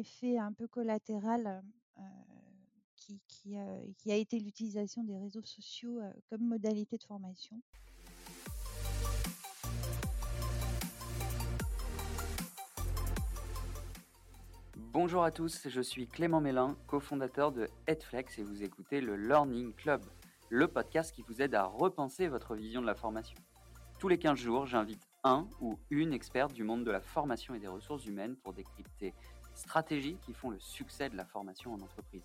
effet un peu collatéral, heu, qui qui, heu, qui a été l'utilisation des réseaux sociaux, heu, comme modalité de formation. Bonjour à tous, je suis Clément Mélin, cofondateur de Headflex et vous écoutez le Learning Club, le podcast qui vous aide à repenser votre vision de la formation. Tous les 15 jours, j'invite un ou une experte du monde de la formation et des ressources humaines pour décrypter stratégies qui font le succès de la formation en entreprise.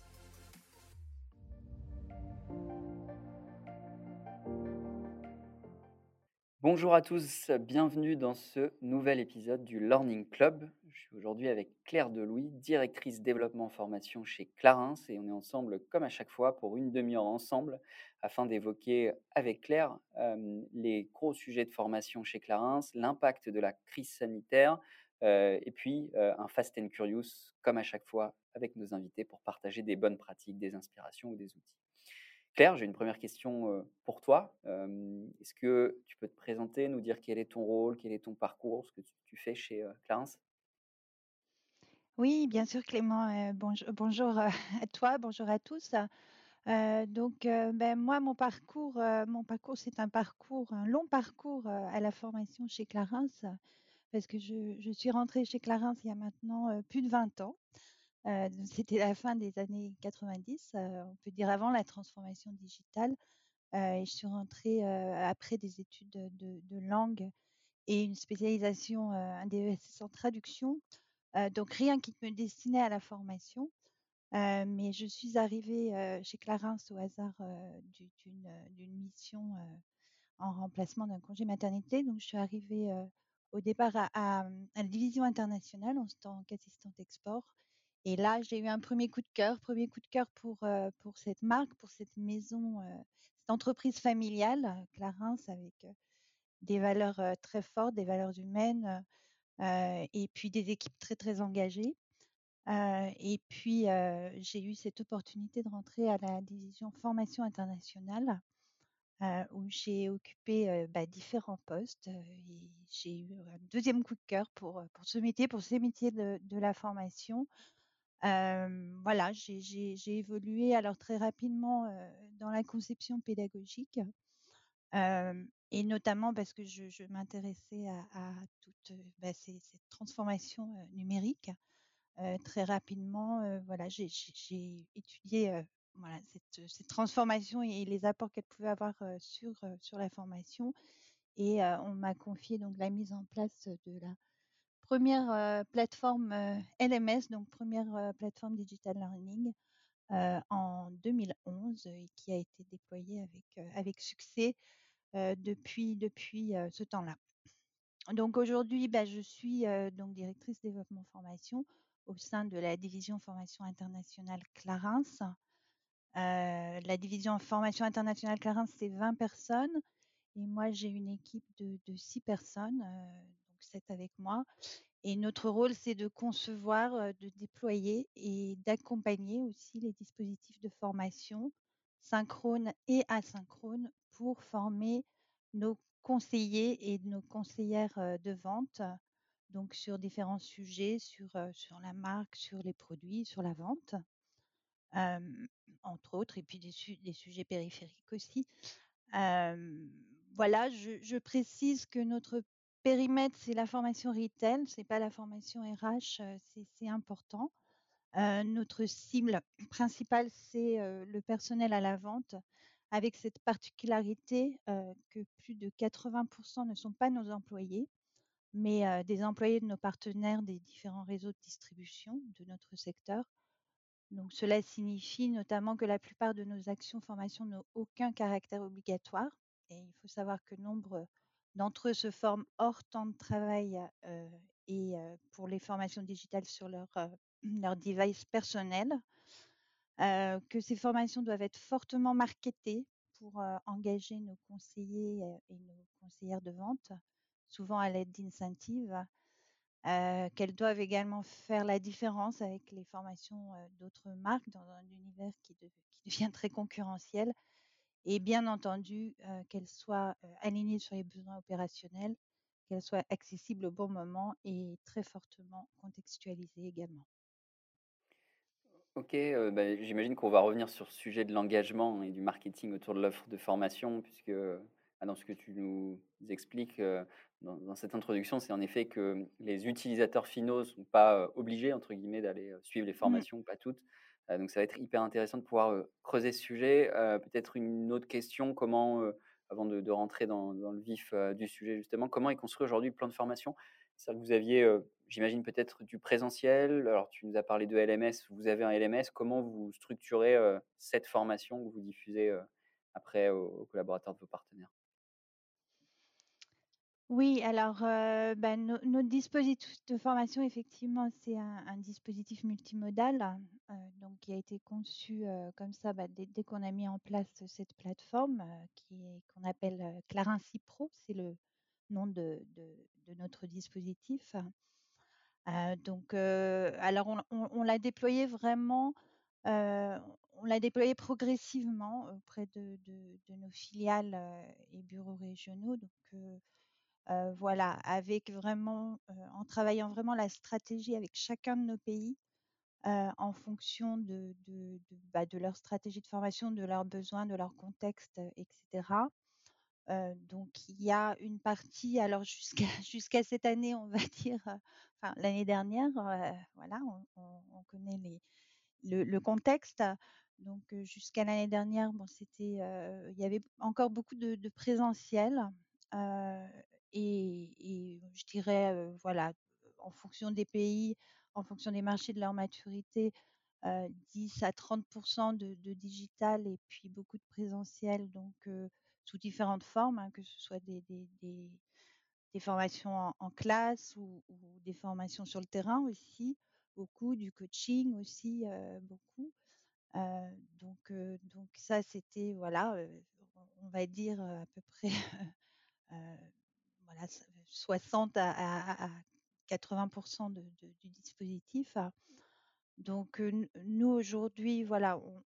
Bonjour à tous, bienvenue dans ce nouvel épisode du Learning Club. Je suis aujourd'hui avec Claire Delouis, directrice développement formation chez Clarins et on est ensemble comme à chaque fois pour une demi-heure ensemble afin d'évoquer avec Claire euh, les gros sujets de formation chez Clarins, l'impact de la crise sanitaire et puis un Fast and Curious comme à chaque fois avec nos invités pour partager des bonnes pratiques, des inspirations ou des outils. Claire, j'ai une première question pour toi. Est-ce que tu peux te présenter, nous dire quel est ton rôle, quel est ton parcours, ce que tu fais chez Clarence Oui, bien sûr, Clément. bonjour, à toi, bonjour à tous. donc, ben, moi, mon parcours, mon parcours, c'est un parcours, un long parcours à la formation chez Clarence, parce que je, suis rentrée chez Clarence il y a maintenant plus de 20 ans. C'était la fin des années 90, euh, on peut dire avant la transformation digitale. Et je suis rentrée après des études de, langue et une spécialisation, un DESS en traduction. donc rien qui me destinait à la formation. mais je suis arrivée chez Clarins au hasard d'une mission en remplacement d'un congé maternité. Donc je suis arrivée au départ à, la division internationale en tant qu'assistante export. Et là, j'ai eu un premier coup de cœur, premier coup de cœur pour, pour cette marque, pour cette maison, euh, cette entreprise familiale, Clarins, avec des valeurs très fortes, des valeurs humaines, et puis des équipes très, très engagées. et puis, j'ai eu cette opportunité de rentrer à la division formation internationale, où j'ai occupé bah, différents postes. et j'ai eu un deuxième coup de cœur pour, ce métier, pour ces métiers de, de la formation voilà, j'ai évolué alors très rapidement dans la conception pédagogique et notamment parce que je, m'intéressais à, toute bah, cette transformation numérique. très rapidement, voilà, j'ai étudié voilà, cette, cette, transformation et, les apports qu'elle pouvait avoir sur, sur la formation. Et on m'a confié donc la mise en place de la première plateforme LMS, donc première plateforme digital learning en 2011 et qui a été déployée avec, avec succès depuis, depuis ce temps-là. Donc aujourd'hui, bah, je suis donc directrice développement formation au sein de la division formation internationale Clarins. La division formation internationale Clarins, c'est 20 personnes et moi j'ai une équipe de, de 6 personnes c'est avec moi. Et notre rôle, c'est de concevoir, de déployer et d'accompagner aussi les dispositifs de formation synchrone et asynchrone pour former nos conseillers et nos conseillères de vente, donc sur différents sujets, sur la marque, sur les produits, sur la vente, entre autres, et puis des, sujets périphériques aussi. voilà, je, précise que notre périmètre, c'est la formation retail, c'est pas la formation RH, c'est important. Notre cible principale, c'est le personnel à la vente, avec cette particularité que plus de 80% ne sont pas nos employés, mais des employés de nos partenaires des différents réseaux de distribution de notre secteur. Donc cela signifie notamment que la plupart de nos actions formation n'ont aucun caractère obligatoire. Et il faut savoir que nombre d'entre eux se forment hors temps de travail et pour les formations digitales sur leur, leur device personnel, que ces formations doivent être fortement marketées pour engager nos conseillers et nos conseillères de vente, souvent à l'aide d'incentives, qu'elles doivent également faire la différence avec les formations d'autres marques dans un univers qui, devient très concurrentiel et bien entendu euh, qu'elle soit euh, alignée sur les besoins opérationnels, qu'elle soit accessible au bon moment et très fortement contextualisée également. OK, bah, j'imagine qu'on va revenir sur ce sujet de l'engagement et du marketing autour de l'offre de formation puisque, dans ce que tu nous expliques, heu, dans dans cette introduction, c'est en effet que les utilisateurs finaux sont pas, «obligés» entre guillemets d'aller, suivre les Mmh. formations, pas toutes. Heu, donc ça va être hyper intéressant de pouvoir, creuser ce sujet. Heu, peut-être une autre question, comment, avant de de rentrer dans dans le vif, du sujet justement, comment est construit aujourd'hui le plan de formation? C'est-à-dire que vous aviez, j'imagine peut-être du présentiel. Alors tu nous as parlé de LMS, vous avez un LMS. Comment vous structurez, cette formation que vous diffusez, après aux collaborateurs de vos partenaires? Oui, alors, bah, no notre dispositif de formation, effectivement, c'est un dispositif multimodal, donc qui a été conçu, comme ça, bah, dès qu'on a mis en place cette plateforme, qui qu'on appelle, Clarincy Pro, c'est le nom de notre dispositif. Heu, donc, alors on l'a déployé vraiment, on l'a déployé progressivement auprès de nos filiales, et bureaux régionaux. Donc, heu, voilà, avec vraiment, heu, en travaillant vraiment la stratégie avec chacun de nos pays, heu, en fonction de de bah, de leur stratégie de formation, de leurs besoins, de leur contexte, heu, et cetera. Heu, donc il y a une partie alors jusqu'à cette année, on va dire, enfin l'année dernière, voilà, on on on connaît les le contexte. Donc jusqu'à l'année dernière, bon c'était, il y avait encore beaucoup de présentiel, et je dirais, voilà, en fonction des pays, en fonction des marchés, de leur maturité, heu, 10 à 30 de de digital et puis beaucoup de présentiel donc sous différentes formes, hein, que ce soit des des formations en classe ou des formations sur le terrain aussi, beaucoup, du coaching aussi, beaucoup. Donc donc ça c'était voilà, on va dire, à peu près, voilà, s 60 à à à 80 de de du dispositif. Donc heu, n nous aujourd'hui, voilà, on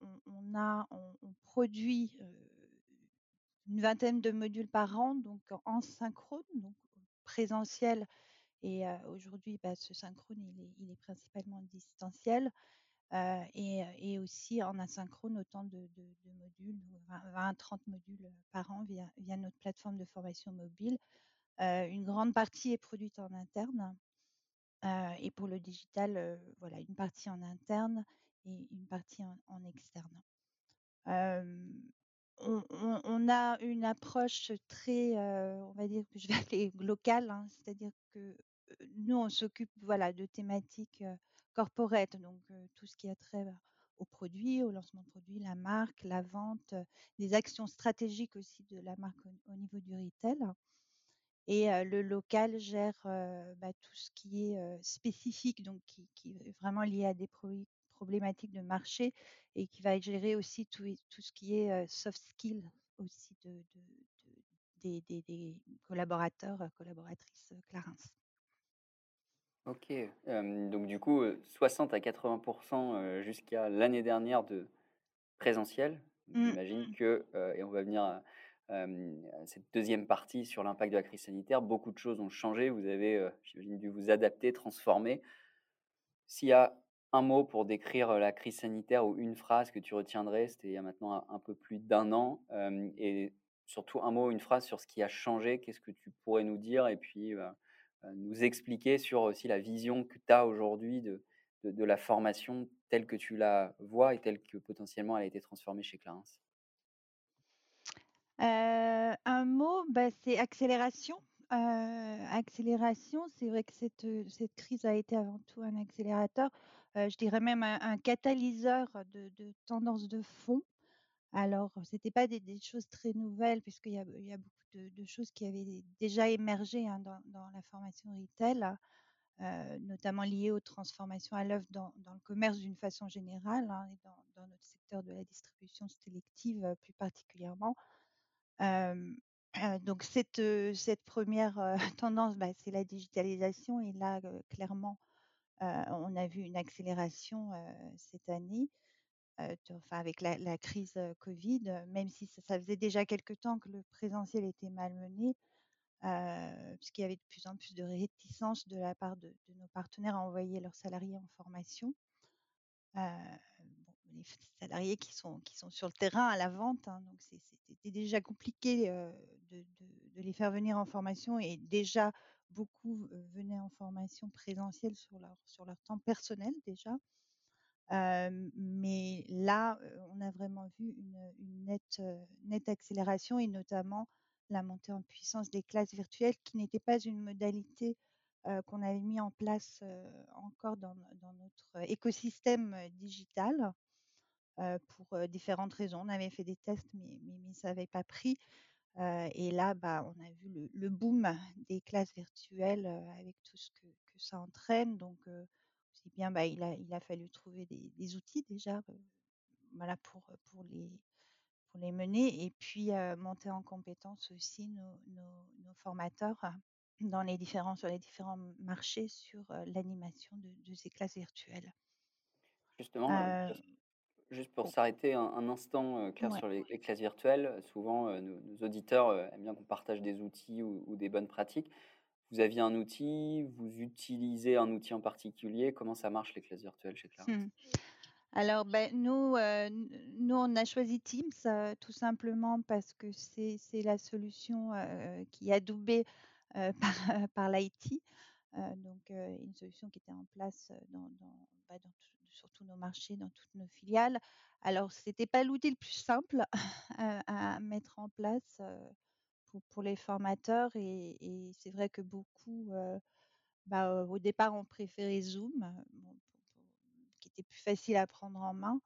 on produit, une vingtaine de modules par an, donc en synchrone, donc présentiel et aujourd'hui, bah, ce synchrone, il est il est principalement distanciel, et et aussi en asynchrone autant de de de modules, 20-30 modules, par an via via notre plateforme de formation mobile. Heu, une grande partie est produite en interne, heu et pour le digital, heu, voilà, une partie en interne et une partie en externe. On a une approche très, on va dire que je vais appeler locale, hein, c'est-à-dire que, nous on s'occupe, voilà, de thématiques, corporate donc tout ce qui a trait, bah, aux produits, au lancement de produits, la marque, la vente, les actions stratégiques aussi de la marque au au niveau du retail et le local gère, bah, tout ce qui est, spécifique donc qui qui est vraiment lié à des problématiques de marché et qui va gérer aussi tout ce qui est, soft skills aussi de de de des des des collaborateurs, collaboratrices, Clarins. OK, donc du coup, heu, 60 à 80 heu, jusqu'à l'année dernière de présentiel. Mmh. j'imagine que, heu et on va venir cette deuxième partie sur l'impact de la crise sanitaire. Beaucoup de choses ont changé. Vous avez, j'imagine dû vous adapter, transformer. S'il y a un mot pour décrire, la crise sanitaire ou une phrase que tu retiendrais, c'était il y a maintenant un peu plus d'un an, et surtout un mot, une phrase sur ce qui a changé, qu'est-ce que tu pourrais nous dire? Et puis, nous expliquer sur aussi la vision que tu as aujourd'hui de de de la formation telle que tu la vois et telle que potentiellement elle a été transformée chez Clarins? Heu, un mot, bah, c'est accélération. Heu, accélération, c'est vrai que cette, heu, cette crise a été avant tout un accélérateur, je dirais même un catalyseur de de tendances de fond. Alors, c'était pas des choses très nouvelles puisqu'il y a y a beaucoup de choses qui avaient déjà émergé, hein, dans la formation retail, notamment liées aux transformations à l'œuvre dans le commerce d'une façon générale, hein et dans notre secteur de la distribution sélective, plus particulièrement. Donc cette, heu, cette 1re, heu, tendance, bah, c'est la digitalisation et là, clairement, on a vu une accélération, cette année, enfin avec la crise, covid, même si ça faisait déjà quelque temps que le présentiel était malmené, puisqu'il y avait de plus en plus de réticences de la part de nos partenaires à envoyer leurs salariés en formation. Les salariés qui sont sur le terrain à la vente, hein, donc c'était déjà compliqué, de les faire venir en formation et déjà beaucoup, venaient en formation présentielle sur leur temps personnel déjà. Mais là, on a vraiment vu une nette, accélération et notamment la montée en puissance des classes virtuelles qui n'était pas une modalité, qu'on avait mis en place, encore dans notre écosystème digital, pour, différentes raisons. On avait fait des tests mais mais mais ça avait pas pris, heu et là, bah, on a vu le le boom des classes virtuelles, avec tout ce que que ça entraîne donc aussi bien, bah, il a il a fallu trouver des des outils déjà, voilà pour, pour les pour les mener et puis, monter en compétence aussi nos nos nos formateurs dans les différents sur les différents marchés sur, l'animation de de ces classes virtuelles. Justement, juste pour s'arrêter un un instant, heu, Claire, ouais. sur les les classes virtuelles, souvent, heu, nos nos auditeurs, aiment bien qu'on partage des outils ou ou des bonnes pratiques. Vous aviez un outil, vous utilisez un outil en particulier? Comment ça marche les classes virtuelles chez Clarins? Mmh. Alors, ben nous, nous, on a choisi Teams, tout simplement parce que c'est la solution, qui est adoubée, par par l'IT. Donc une solution qui était en place, dans dans, bah, dans sur tous nos marchés, dans toutes nos filiales. Alors c'était pas l'outil le plus simple à mettre en place, heu, pour pour les formateurs et c'est vrai que beaucoup, heu, bah, au départ ont préféré Zoom, pour qui était plus facile à prendre en main.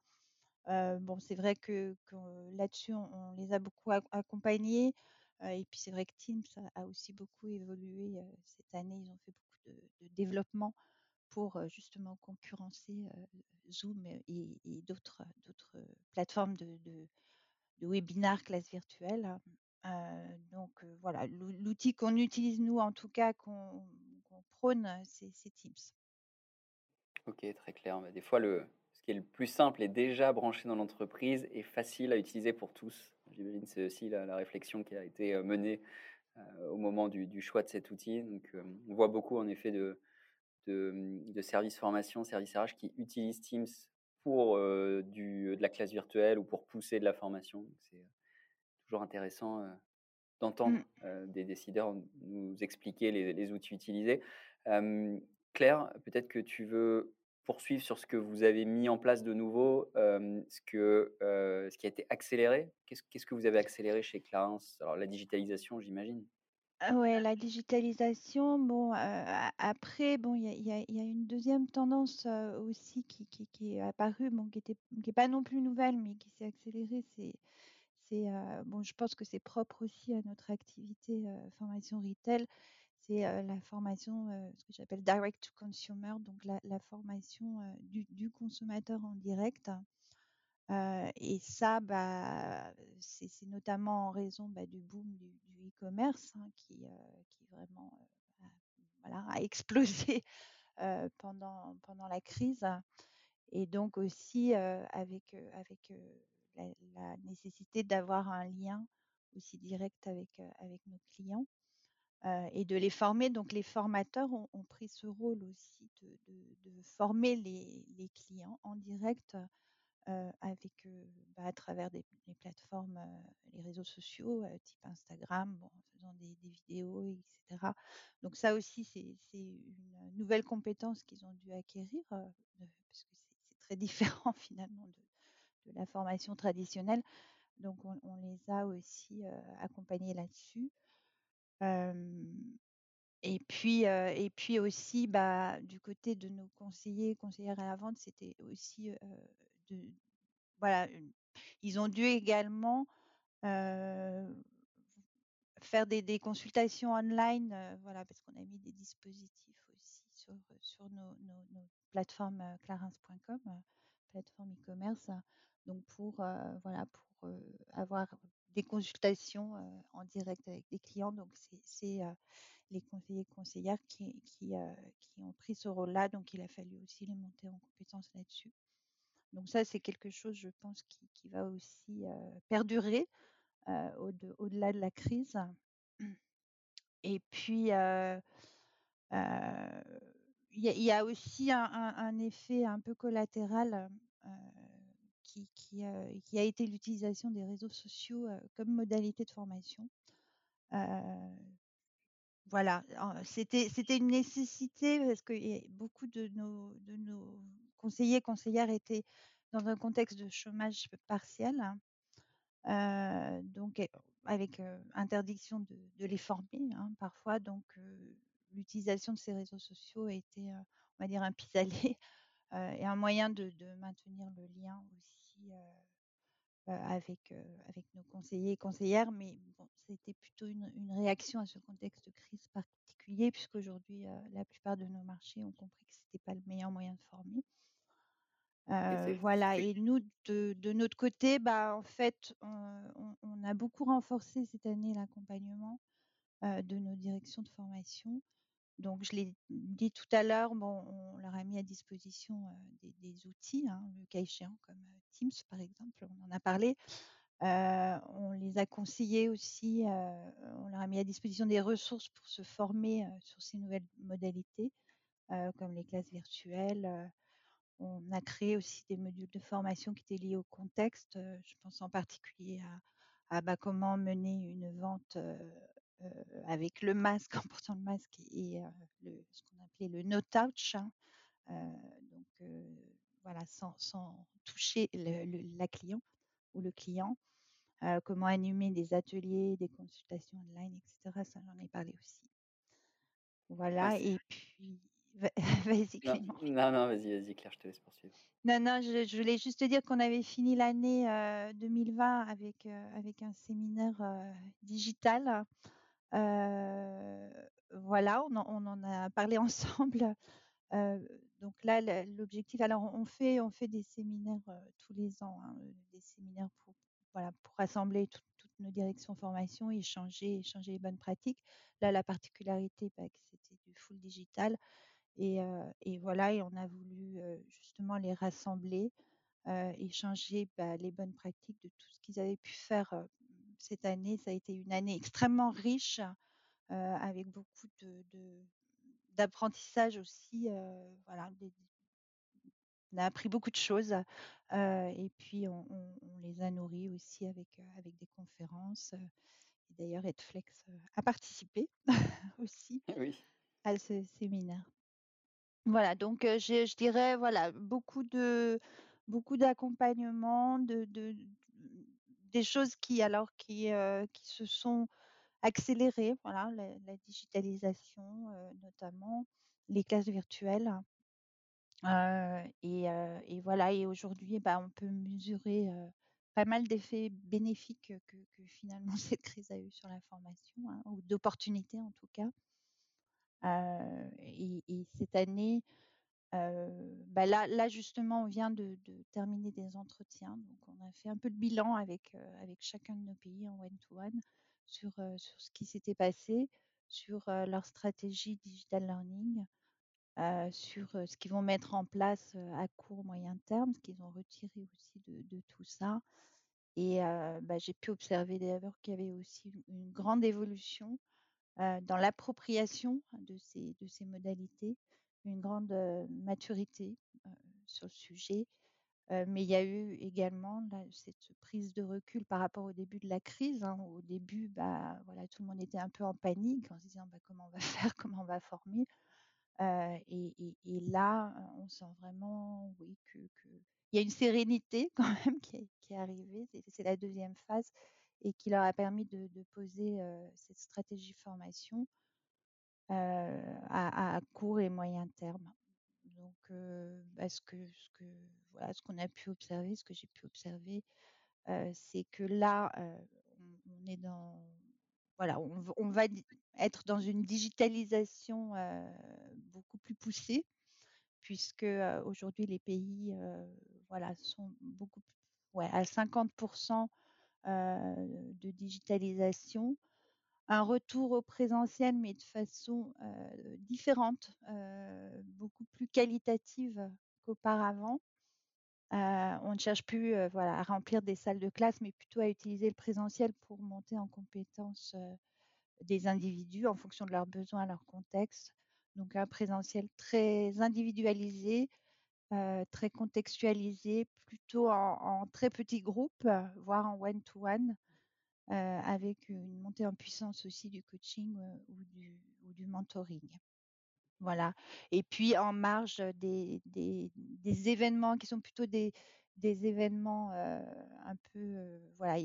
Bon c'est vrai que là-dessus on les a beaucoup ac accompagnés, et puis c'est vrai que Teams a aussi beaucoup évolué, cette année. Ils ont fait beaucoup de développement pour, justement concurrencer, Zoom et et d'autres plateformes de de de webinaires, classes virtuelles. Heu, donc voilà, l'ou l'outil qu'on utilise nous en tout cas, qu'on prône, c'est Teams. OK, très clair. Bah, des fois, le ce qui est le plus simple est déjà branché dans l'entreprise et facile à utiliser pour tous. J'imagine, c'est aussi la réflexion qui a été, menée, au moment du choix de cet outil. Donc, on voit beaucoup en effet de de, mmh, de services formation, services RH qui utilisent Teams pour, du de la classe virtuelle ou pour pousser de la formation. C'est, toujours intéressant, Mmh. d'entendre, heu, des décideurs nous expliquer les les outils utilisés. Claire, peut-être que tu veux poursuivre sur ce que vous avez mis en place de nouveau, ce que, ce qui a été accéléré? Qu'est-ce qu'est-ce que vous avez accéléré chez Clarins? Alors la digitalisation, j'imagine? Ah ouais, la digitalisation, bon, après, bon, il y a y a une deuxième tendance, aussi qui qui qui est apparue, bon, qui était qui pas non plus nouvelle, mais qui s'est accélérée, c'est c'est, bon, je pense que c'est propre aussi à notre activité, formation retail, c'est, la formation, ce que j'appelle direct to consumer, donc la formation, du du consommateur en direct. Et ça, bah, c'est notamment en raison, bah, du boom du e-commerce, hein, qui, vraiment, a explosé, pendant la crise et donc aussi, avec, la nécessité d'avoir un lien aussi direct avec, nos clients, et de les former. Donc les formateurs ont pris ce rôle aussi de former les clients en direct, avec, heu, bah, à travers des des plateformes, heu, les réseaux sociaux, type Instagram, bon, en faisant des vidéos et cetera. Donc ça aussi, c'est une nouvelle compétence qu'ils ont dû acquérir, parce que c'est très différent finalement de la formation traditionnelle. Donc on les a aussi, accompagnés là-dessus. Et puis, et puis aussi, bah, du côté de nos conseillers, conseillères à la vente, c'était aussi, ils ont dû également, faire des consultations online, voilà, parce qu'on a mis des dispositifs aussi sur, nos plateformes, heu, clarins.com, plateforme e-commerce. Donc pour, voilà, pour, avoir des consultations, en direct avec des clients. Donc c'est les conseillers, conseillères qui qui ont pris ce rôle-là. Donc il a fallu aussi les monter en compétences là-dessus. Donc ça, c'est quelque chose, je pense, qui va aussi, perdurer, au-delà de la crise et puis, il y a aussi un effet un peu collatéral, qui, qui, a été l'utilisation des réseaux sociaux comme modalité de formation. voilà, c'était une nécessité parce que beaucoup de nos, de nos conseillers conseillères étaient dans un contexte de chômage partiel. Euh, donc avec interdiction de, les former hein, parfois. Donc l'utilisation de ces réseaux sociaux a été, on va dire, un pis-aller et un moyen de, maintenir le lien aussi avec, nos conseillers et conseillères. Mais c'était plutôt une, une, réaction à ce contexte de crise particulier, puisqu'aujourd'hui, la plupart de nos marchés ont compris que ce n'était pas le meilleur moyen de former. Euh, voilà, et nous, de, de, notre côté, bah, en fait, on, on, a beaucoup renforcé cette année l'accompagnement euh, de nos directions de formation. Donc, je l'ai dit tout à l'heure, bon, on leur a mis à disposition euh, des, des, outils, hein, le cas échéant, comme Teams, par exemple, on en a parlé. on les a conseillés aussi, on leur a mis à disposition des ressources pour se former sur ces nouvelles modalités, comme les classes virtuelles on a créé aussi des modules de formation qui étaient liés au contexte. Je pense en particulier à, bah, comment mener une vente avec le masque, en portant le masque et ce qu'on appelait le no touch. Hein. donc voilà, sans, toucher la client ou le client. comment animer des ateliers, des consultations online, etc. Ça, j'en ai parlé aussi. Voilà, et puis Vas-y, Clément. Non, non, vas-y, vas-y, Claire, je te laisse poursuivre. Non, non, je, voulais juste te dire qu'on avait fini l'année 2020 avec, avec un séminaire digital. voilà, on en, a parlé ensemble. donc là, l'objectif, alors on fait, on fait des séminaires tous les ans, hein, des séminaires pour, voilà, pour rassembler toutes nos directions formation, échanger, échanger les bonnes pratiques. Là, la particularité, bah, c'était du full digital. Et, et, voilà, et on a voulu justement les rassembler, échanger bah, les bonnes pratiques de tout ce qu'ils avaient pu faire cette année. Ça a été une année extrêmement riche, avec beaucoup de, d'apprentissage aussi. voilà, on a appris beaucoup de choses et puis on, les a nourris aussi avec, avec des conférences. Et d'ailleurs, Edflex a participé aussi à ce séminaire. Voilà, donc je dirais voilà, beaucoup de beaucoup d'accompagnement, de de des choses qui alors qui, qui se sont accélérées, voilà, la digitalisation, notamment, les classes virtuelles. et et voilà et aujourd'hui, bah, on peut mesurer, pas mal d'effets bénéfiques que que finalement cette crise a eu sur la formation, hein, ou d'opportunités en tout cas. Et et cette année bah là, justement, on vient de, terminer des entretiens. Donc, on a fait un peu de bilan avec, avec chacun de nos pays en one-to-one sur, sur ce qui s'était passé, sur leur stratégie digital learning, sur ce qu'ils vont mettre en place à court, moyen terme, ce qu'ils ont retiré aussi de, tout ça. Et bah, j'ai pu observer d'ailleurs qu'il y avait aussi une, grande évolution dans l'appropriation de ces, modalités une grande maturité sur le sujet. mais il y a eu également cette prise de recul par rapport au début de la crise. Hein. Au début, bah, tout le monde était un peu en panique en se disant bah, comment on va faire, comment on va former? Et, là, on sent vraiment oui, que, il y a une sérénité quand même qui est arrivée. C'est la deuxième phase et qui leur a permis de, poser cette stratégie formation à, court et moyen terme. Donc, bah, ce que, ce que, voilà, ce qu'on a pu observer, ce que j'ai pu observer, c'est que là, on, est dans, voilà, on, va être dans une digitalisation beaucoup plus poussée, puisque aujourd'hui les pays, voilà, sont beaucoup, ouais, à 50% de digitalisation un retour au présentiel, mais de façon différente, beaucoup plus qualitative qu'auparavant. on ne cherche plus voilà, à remplir des salles de classe, mais plutôt à utiliser le présentiel pour monter en compétence des individus en fonction de leurs besoins, leur contexte. Donc un présentiel très individualisé, très contextualisé, plutôt en, très petits groupes, voire en one-to-one, avec une montée en puissance aussi du coaching ou du, mentoring. Voilà. Et puis en marge des, événements qui sont plutôt des, des événements un peu, voilà,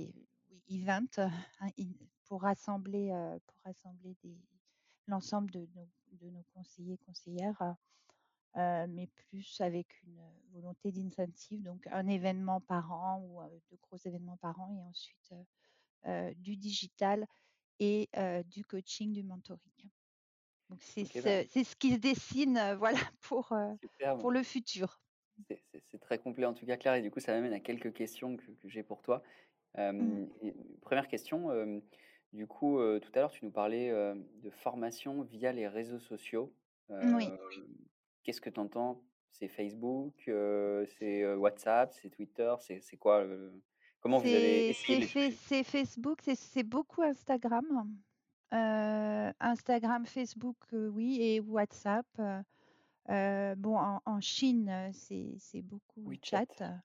event, hein, pour rassembler, pour rassembler l'ensemble de, de, nos conseillers, conseillères, euh, mais plus avec une volonté d'incentive, donc un événement par an ou de gros événements par an, et ensuite euh, du digital et du coaching, du mentoring. Donc c'est bah ce, ce, qui se dessine, voilà, pour, pour le futur. C'est très complet en tout cas, Claire, et du coup ça m'amène à quelques questions que, que j'ai pour toi. Mmh. première question, du coup, tout à l'heure, tu nous parlais de formation via les réseaux sociaux. Oui. Qu'est-ce que tu entends? C'est Facebook, c'est WhatsApp, c'est Twitter, c'est quoi Comment vous avez essayé C'est Facebook, c'est beaucoup Instagram. Instagram, Facebook, oui, et WhatsApp. bon, en, Chine, c'est beaucoup WeChat.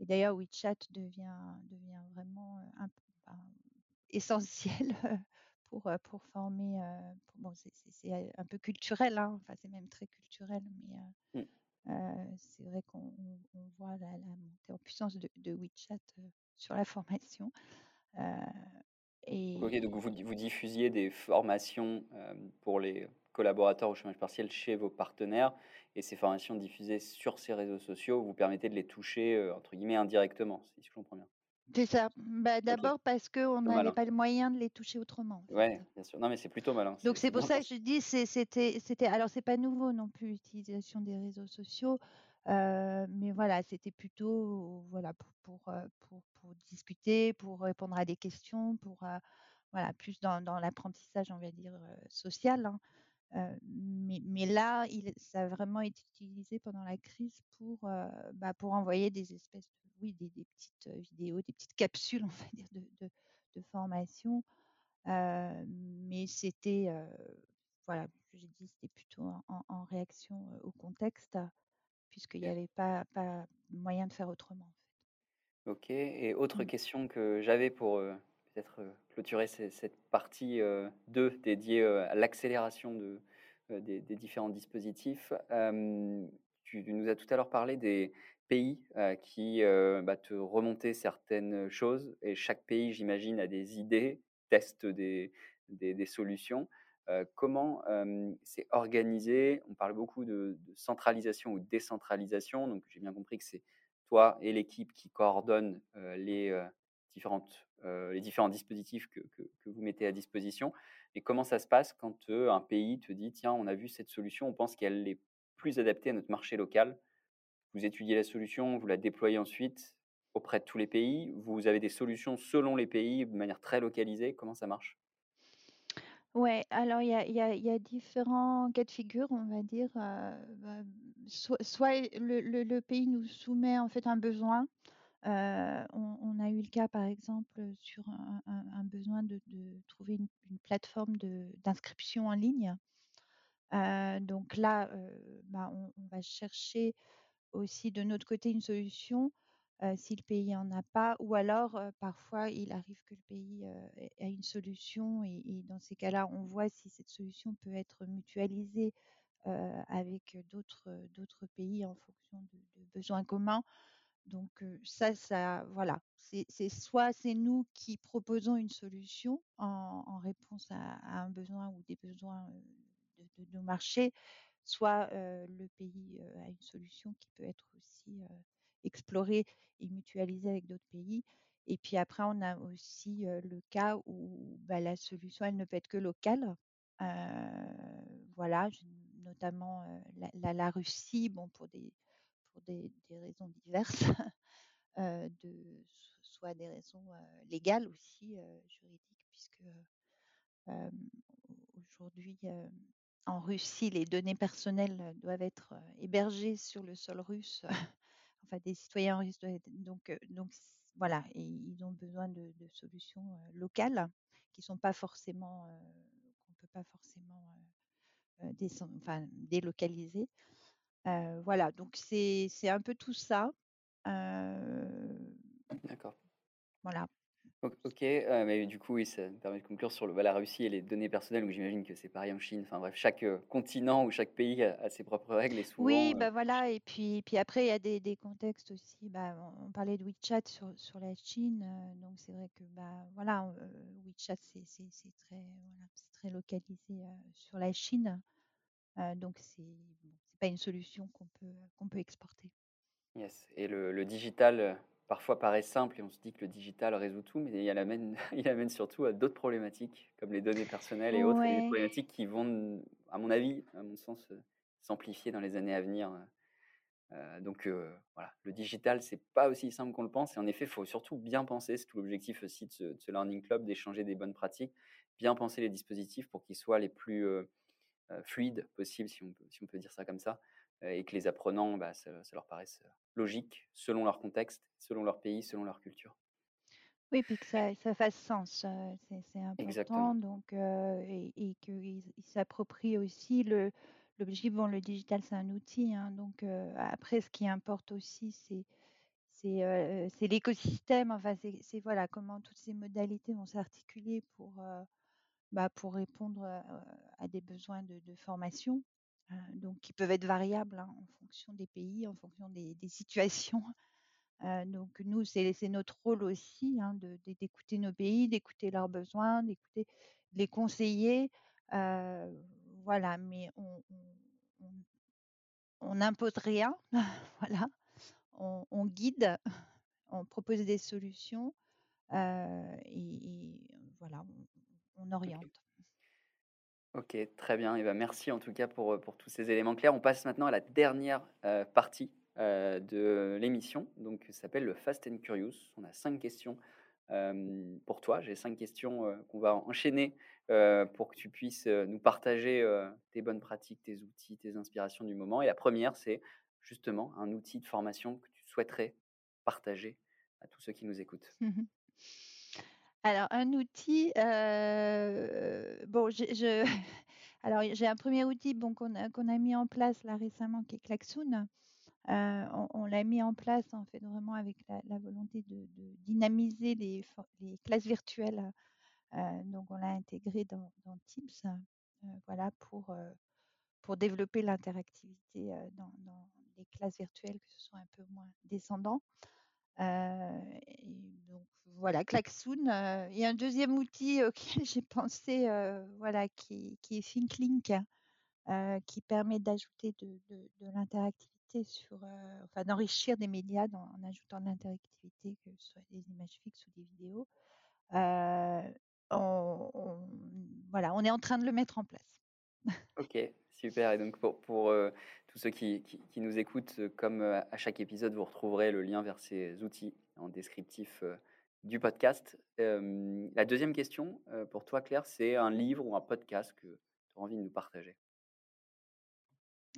Et d'ailleurs, WeChat devient, devient vraiment un, essentiel pour, pour former. bon, c'est un peu culturel, hein, enfin, c'est même très culturel, mais mmh. c'est vrai qu'on voit la, montée en puissance de, de WeChat sur la formation. et... Ok, donc vous, vous diffusiez des formations pour les collaborateurs au chômage partiel chez vos partenaires et ces formations diffusées sur ces réseaux sociaux vous permettez de les toucher entre guillemets indirectement, si je comprends bien. C'est ça. Bah, D'abord parce qu'on n'avait pas le moyen de les toucher autrement. Oui, bien sûr. Non, mais c'est plutôt malin. Donc c'est pour ça que je dis, c'était, c'était. Alors c'est pas nouveau non plus l'utilisation des réseaux sociaux, euh, mais voilà, c'était plutôt voilà pour pour, euh, pour pour, discuter, pour répondre à des questions, pour euh, voilà plus dans, dans l'apprentissage, on va dire social. Hein. Mais, mais, là, il, ça a vraiment été utilisé pendant la crise pour, bah, pour envoyer des espèces de oui, des, petites vidéos, des petites capsules, on va dire, de, de, formation. mais c'était, voilà, j'ai dit, c'était plutôt en, réaction au contexte, puisqu'il n'y avait pas, pas moyen de faire autrement. En fait. Ok, et autre mmh. question que j'avais pour peut-être clôturer cette partie 2 dédiée à l'accélération de, des, différents dispositifs. tu nous as tout à l'heure parlé des, pays qui bah, te remontaient certaines choses et chaque pays, j'imagine, a des idées, teste des, des, solutions. comment c'est organisé? On parle beaucoup de, centralisation ou décentralisation, donc j'ai bien compris que c'est toi et l'équipe qui coordonne les, différentes, les différents dispositifs que, vous mettez à disposition. Et comment ça se passe quand un pays te dit, tiens, on a vu cette solution, on pense qu'elle est plus adaptée à notre marché local vous étudiez la solution, vous la déployez ensuite auprès de tous les pays. Vous avez des solutions selon les pays de manière très localisée. Comment ça marche? Ouais, alors il y a, différents cas de figure, on va dire. Euh, bah, soit, le, pays nous soumet en fait un besoin. Euh, on, a eu le cas, par exemple, sur un, besoin de, trouver une, plateforme d'inscription en ligne. Euh, donc là, bah, on, va chercher aussi de notre côté une solution si le pays n'en a pas, ou alors parfois il arrive que le pays ait une solution et, dans ces cas-là, on voit si cette solution peut être mutualisée avec d'autres pays en fonction de, besoins communs. Donc ça, ça, voilà, c'est soit c'est nous qui proposons une solution en, réponse à, un besoin ou des besoins de, nos marchés, soit le pays a une solution qui peut être aussi explorée et mutualisée avec d'autres pays. Et puis après, on a aussi le cas où bah, la solution, elle ne peut être que locale. voilà, notamment la, Russie, bon, pour des, pour des, raisons diverses, de, soit des raisons légales aussi, juridiques, puisque aujourd'hui, en Russie, les données personnelles euh, doivent être euh, hébergées sur le sol russe, enfin des citoyens russes. Donc, euh, donc voilà, et ils ont besoin de, solutions locales qui sont pas forcément, qu'on peut pas forcément délocaliser. Voilà, donc c'est un peu tout ça. D'accord. voilà. OK, heu, mais du coup, oui, ça me permet de conclure sur le bah, la Russie et les données personnelles où j'imagine que c'est pareil en Chine. Enfin bref, chaque, continent ou chaque pays a a ses propres règles et Oui, souvent, heu bah, voilà et puis puis après il y a des des contextes aussi, bah, on on parlait de WeChat sur sur la Chine, donc c'est vrai que, bah, voilà, WeChat c'est très voilà, très localisé, sur la Chine, donc c'est bon, c'est pas une solution qu'on peut qu'on peut exporter. Yes et le le digital, heu, parfois paraît simple et on se dit que le digital résout tout, mais il amène il amène surtout à d'autres problématiques, comme les données personnelles et autres et des problématiques qui vont, à mon avis, à mon sens, heu, s'amplifier dans les années à venir, donc voilà, le digital, c'est pas aussi simple qu'on le pense et en effet, il faut surtout bien penser, c'est tout l'objectif aussi de ce de ce learning club, d'échanger des bonnes pratiques, bien penser les dispositifs pour qu'ils soient les plus, fluide possible, si on peut si on peut dire ça comme ça, heu et que les apprenants, bah, ça ça leur paraisse, heu, logique selon leur contexte, selon leur pays, selon leur culture. Oui, puis que ça ça fasse sens, c'est important Exactement. donc et et qu'ils ils s'approprient aussi le l'objectif bon, le digital, c'est un outil, hein, donc après ce qui importe aussi, c'est c'est, l'écosystème, enfin, c'est voilà, comment toutes ces modalités vont s'articuler pour, bah, pour répondre, à des besoins de formation, donc qui peuvent être variables, hein, en fonction des pays, en fonction des situations. Donc nous, c'est notre rôle aussi, hein, d'écouter nos pays, d'écouter leurs besoins, d'écouter les conseiller, heu, voilà, mais on n'impose rien, voilà. On guide, on propose des solutions, et voilà, on OK. oriente. OK, très bien et bah, merci en tout cas pour, pour tous ces éléments clairs. On passe maintenant à la dernière, partie, de l'émission, donc ça s'appelle le Fast and Curious. On a 5 questions, pour toi. J'ai 5 questions, qu'on va enchaîner, pour que tu puisses, nous partager, tes bonnes pratiques, tes outils, tes inspirations du moment et la première, c'est justement un outil de formation que tu souhaiterais partager à tous ceux qui nous écoutent. Alors un outil, heu, bon alors j'ai un premier outil bon qu'on a a mis en place là récemment qui est Klaxoon. Heu, on l'a mis en place en fait vraiment avec la volonté de dynamiser les classes virtuelles, heu, donc on l'a intégré dans Teams, voilà pour, pour développer l'interactivité, dans les classes virtuelles, que ce soit un peu moins descendant. Et donc voilà, Klaxoon, heu et un deuxième outil auquel j'ai pensé, voilà, qui est ThinkLink, qui permet d'ajouter de l'interactivité sur, enfin d'enrichir des médias en ajoutant de l'interactivité, que ce soit des images fixes ou des vidéos. Voilà, on est en train de le mettre en place. OK, super et donc pour heu, tous ceux qui nous écoutent, heu, comme, heu, à chaque épisode, vous retrouverez le lien vers ces outils en descriptif, du podcast. La deuxième question, pour toi Claire, c'est un livre ou un podcast que tu as envie de nous partager?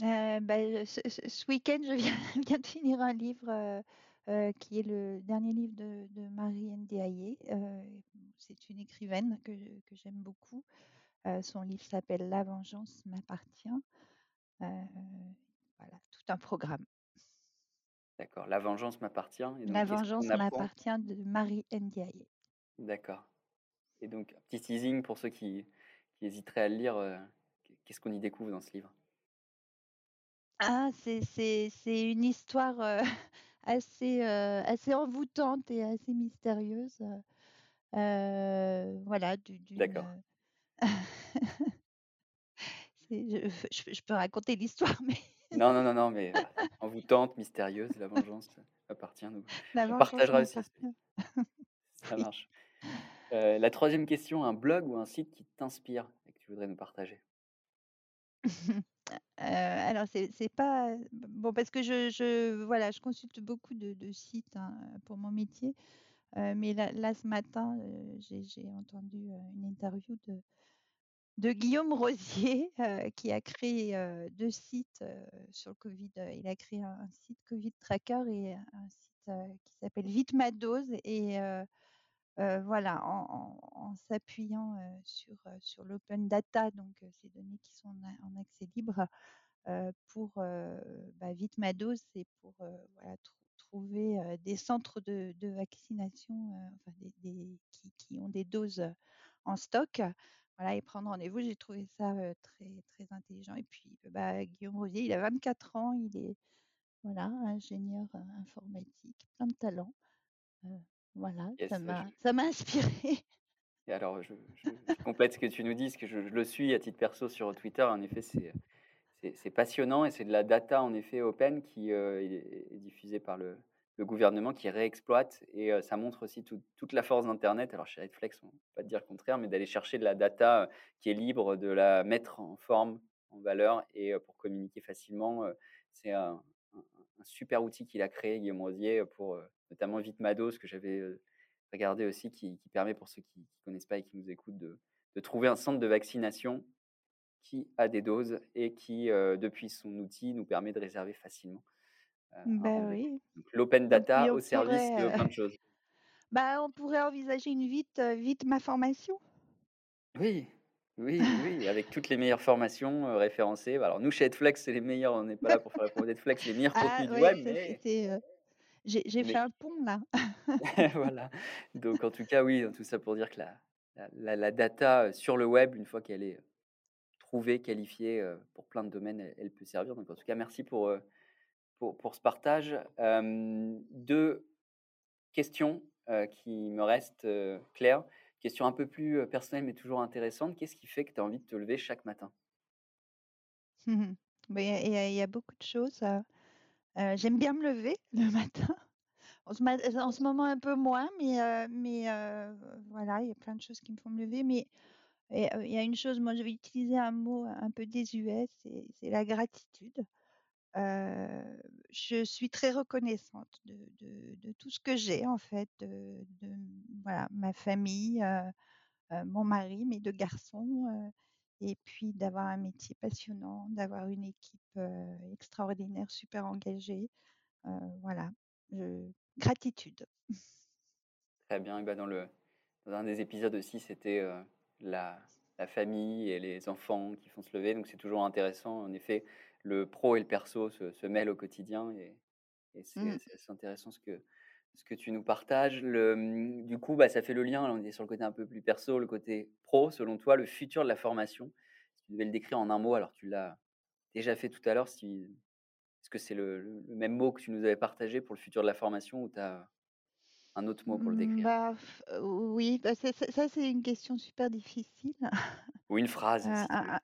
Bah, ce week-end, je viens de finir un livre, qui est le dernier livre de de Marie Ndiaye. Heu, c'est une écrivaine que j'aime beaucoup. Heu, son livre s'appelle «La vengeance m'appartient». Heu, voilà, tout un programme. D'accord, «La vengeance m'appartient» «La vengeance m'appartient» de Marie Ndiaye. D'accord et donc un petit teasing pour ceux qui qui hésiteraient à le lire, qu'est qu'est-ce qu'on y découvre dans ce livre? Ah, c'est une histoire, assez, assez envoûtante et assez mystérieuse, voilà, d'u d'une, C'est je je je peux raconter l'histoire, mais Non, non, non, non, mais voilà, envoûtante, mystérieuse, la vengeance, heu, m'appartient, nous la on vengeance partagera aussi m'appartient. ça Oui. marche. Heu, la troisième question, un blog ou un site qui t'inspire et que tu voudrais nous partager? Heu, alors c'est c'est pas, bon parce que je je voilà, je consulte beaucoup de de sites, hein, pour mon métier, heu, mais là là ce matin, heu, j'ai entendu, heu, une interview de Guillaume Rosier, qui a créé, heu, 2 sites, sur le Covid. Il a créé un site Covid Tracker et un site, qui s'appelle Vite ma dose et voilà, en s'appuyant, sur, l'open data, donc ces données qui sont en accès libre, pour, bah, vite ma dose, c'est pour, voilà trouver, des centres de de vaccination, enfin des des qui qui ont des doses, en stock. Voilà et prendre rendez-vous. J'ai trouvé ça, très, très intelligent et puis, bah, Guillaume Rosier, il a 24 ans, il est voilà, ingénieur, informatique, plein de talent. Heu, voilà, ça Yes, bah, m'a ça m'a inspirée. Et alors je je je complète ce que tu nous dis, parce que je je le suis à titre perso sur Twitter. En effet, c'est, c'est passionnant et c'est de la data en effet open qui, heu, est diffusée par le gouvernement qui réexploite et heu, ça montre aussi toute la force d'internet. Alors chez Redflex, on va pas te dire le contraire, mais d'aller chercher de la data, heu, qui est libre, de la mettre en forme, en valeur et pour communiquer facilement, c'est un super outil qu'il a créé Guillaume Rosier, pour, notamment Vitmados que j'avais, regardé aussi qui permet pour ceux qui qui connaissent pas et qui nous écoutent de trouver un centre de vaccination qui a des doses et qui, heu, depuis son outil nous permet de réserver facilement, un Bah, oui l'open data au service de pourrait, plein de choses. bah, on pourrait envisager une vite, heu, Vit'Maformation. Oui, oui, oui, avec toutes les meilleures formations, référencées. Bah, alors nous chez Redflex, c'est les meilleurs, on n'est pas là pour faire la promo d'Redflex, les meilleurs Ah contenus du web, mais j'ai fait un pont là. voilà, donc en tout cas, oui, tout ça pour dire que la la data, sur le web, une fois qu'elle est, heu, trouvée, qualifiée, pour plein de domaines, elle peut servir. Donc en tout cas, merci pour, pour ce partage. 2 questions, qui me restent, heu, Claire. Question un peu plus, personnelle, mais toujours intéressante. Qu'est-ce qui fait que tu as envie de te lever chaque matin? Bah, il y a beaucoup de choses, j'aime bien me lever le matin. En ce moment un peu moins, mais voilà, il y a plein de choses qui me font me lever, mais il y a une chose, moi je vais utiliser un mot un peu désuet, c'est la gratitude. Je suis très reconnaissante de tout ce que j'ai en fait, de voilà, ma famille, mon mari, mes 2 garçons, et puis d'avoir un métier passionnant, d'avoir une équipe, extraordinaire, super engagée. Voilà, gratitude. Très bien, et bah, dans le dans un des épisodes aussi, c'était, la la famille et les enfants qui font se lever, donc c'est toujours intéressant. En effet, le pro et le perso se se mêlent au quotidien et et c'est Mmh. c'est assez intéressant ce que ce que tu nous partages. Le, mmh, du coup, bah, ça fait le lien, là, on est sur le côté un peu plus perso, le côté pro. Selon toi, le futur de la formation, si tu devais le décrire en un mot, alors tu l'as déjà fait tout à l'heure, si est-ce que c'est le le le même mot que tu nous avais partagé pour le futur de la formation ou tu as un autre mot pour le Mmh, décrire? bah, heu, oui, bah, ça, c'est une question super difficile, Ou une phrase,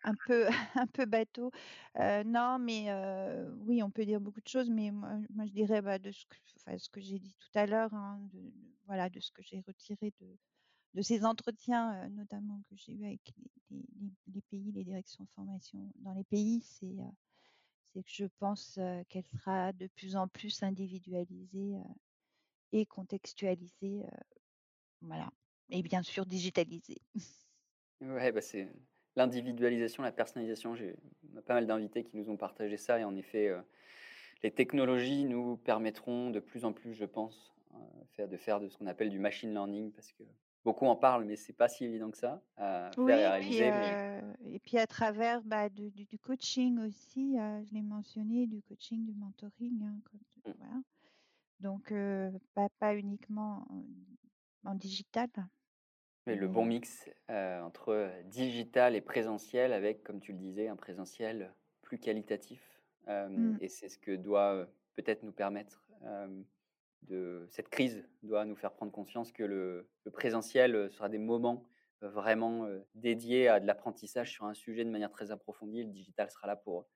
un peu un peu bateau. Heu, non, mais heu, oui, on peut dire beaucoup de choses, mais moi moi je dirais, bah, de ce que enfin, ce que j'ai dit tout à l'heure, hein, de de voilà, de ce que j'ai retiré de de ces entretiens, notamment que j'ai eus avec les les les les pays, les directions de formation dans les pays, c'est, que je pense, qu'elle sera de plus en plus individualisée, et contextualisée, heu, voilà et bien sûr digitalisée. Ouais, bah, c'est l'individualisation, la personnalisation. J'ai pas mal d'invités qui nous ont partagé ça et en effet, les technologies nous permettront de plus en plus, je pense, faire de faire de ce qu'on appelle du machine learning parce que beaucoup en parlent, mais c'est pas si évident que ça à faire et Oui puis, réaliser, mais heu et puis à travers, bah, du coaching aussi, je l'ai mentionné, du coaching, du mentoring, hein, comme mmh, voilà. Donc pas pas uniquement en en digital, mais le bon mix, entre, digital et présentiel avec, comme tu le disais, un présentiel plus qualitatif, mmh, et c'est ce que doit, peut-être nous permettre, de cette crise doit nous faire prendre conscience que le le présentiel, sera des moments, vraiment, dédiés à de l'apprentissage sur un sujet de manière très approfondie. Le digital sera là pour,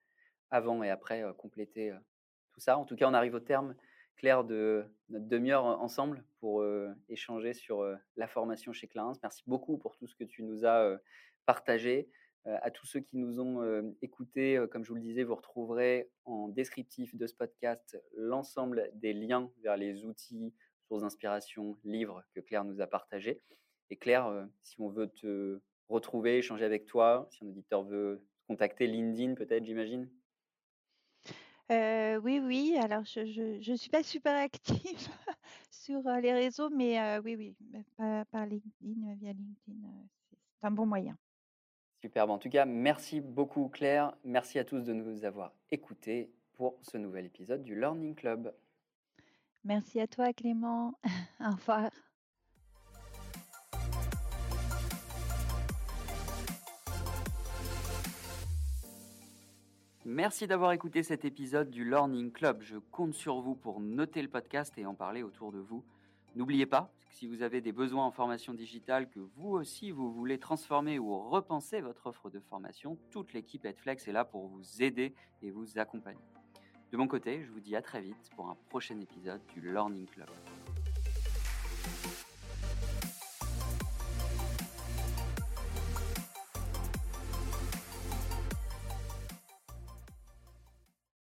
avant et après, compléter, tout ça. En tout cas, on arrive au terme, Claire, de notre demi-heure ensemble pour, échanger sur, la formation chez Clarins. Merci beaucoup pour tout ce que tu nous as, partagé. À tous ceux qui nous ont, écoutés, comme je vous le disais, vous retrouverez en descriptif de ce podcast l'ensemble des liens vers les outils, sources d'inspiration, livres que Claire nous a partagés. Et Claire, si on veut te retrouver, échanger avec toi, si un auditeur veut te contacter, LinkedIn peut-être, j'imagine? Heu, oui, oui, alors je je je suis pas super active sur, heu, les réseaux, mais heu, oui, oui, bah, par par LinkedIn, heu, via LinkedIn, heu, c'est c'est un bon moyen. Superbe. En tout cas, merci beaucoup Claire. Merci à tous de nous avoir écoutés pour ce nouvel épisode du Learning Club. Merci à toi Clément. Au revoir. Merci d'avoir écouté cet épisode du Learning Club. Je compte sur vous pour noter le podcast et en parler autour de vous. N'oubliez pas, que si vous avez des besoins en formation digitale, que vous aussi vous voulez transformer ou repenser votre offre de formation, toute l'équipe Edflex est là pour vous aider et vous accompagner. De mon côté, je vous dis à très vite pour un prochain épisode du Learning Club.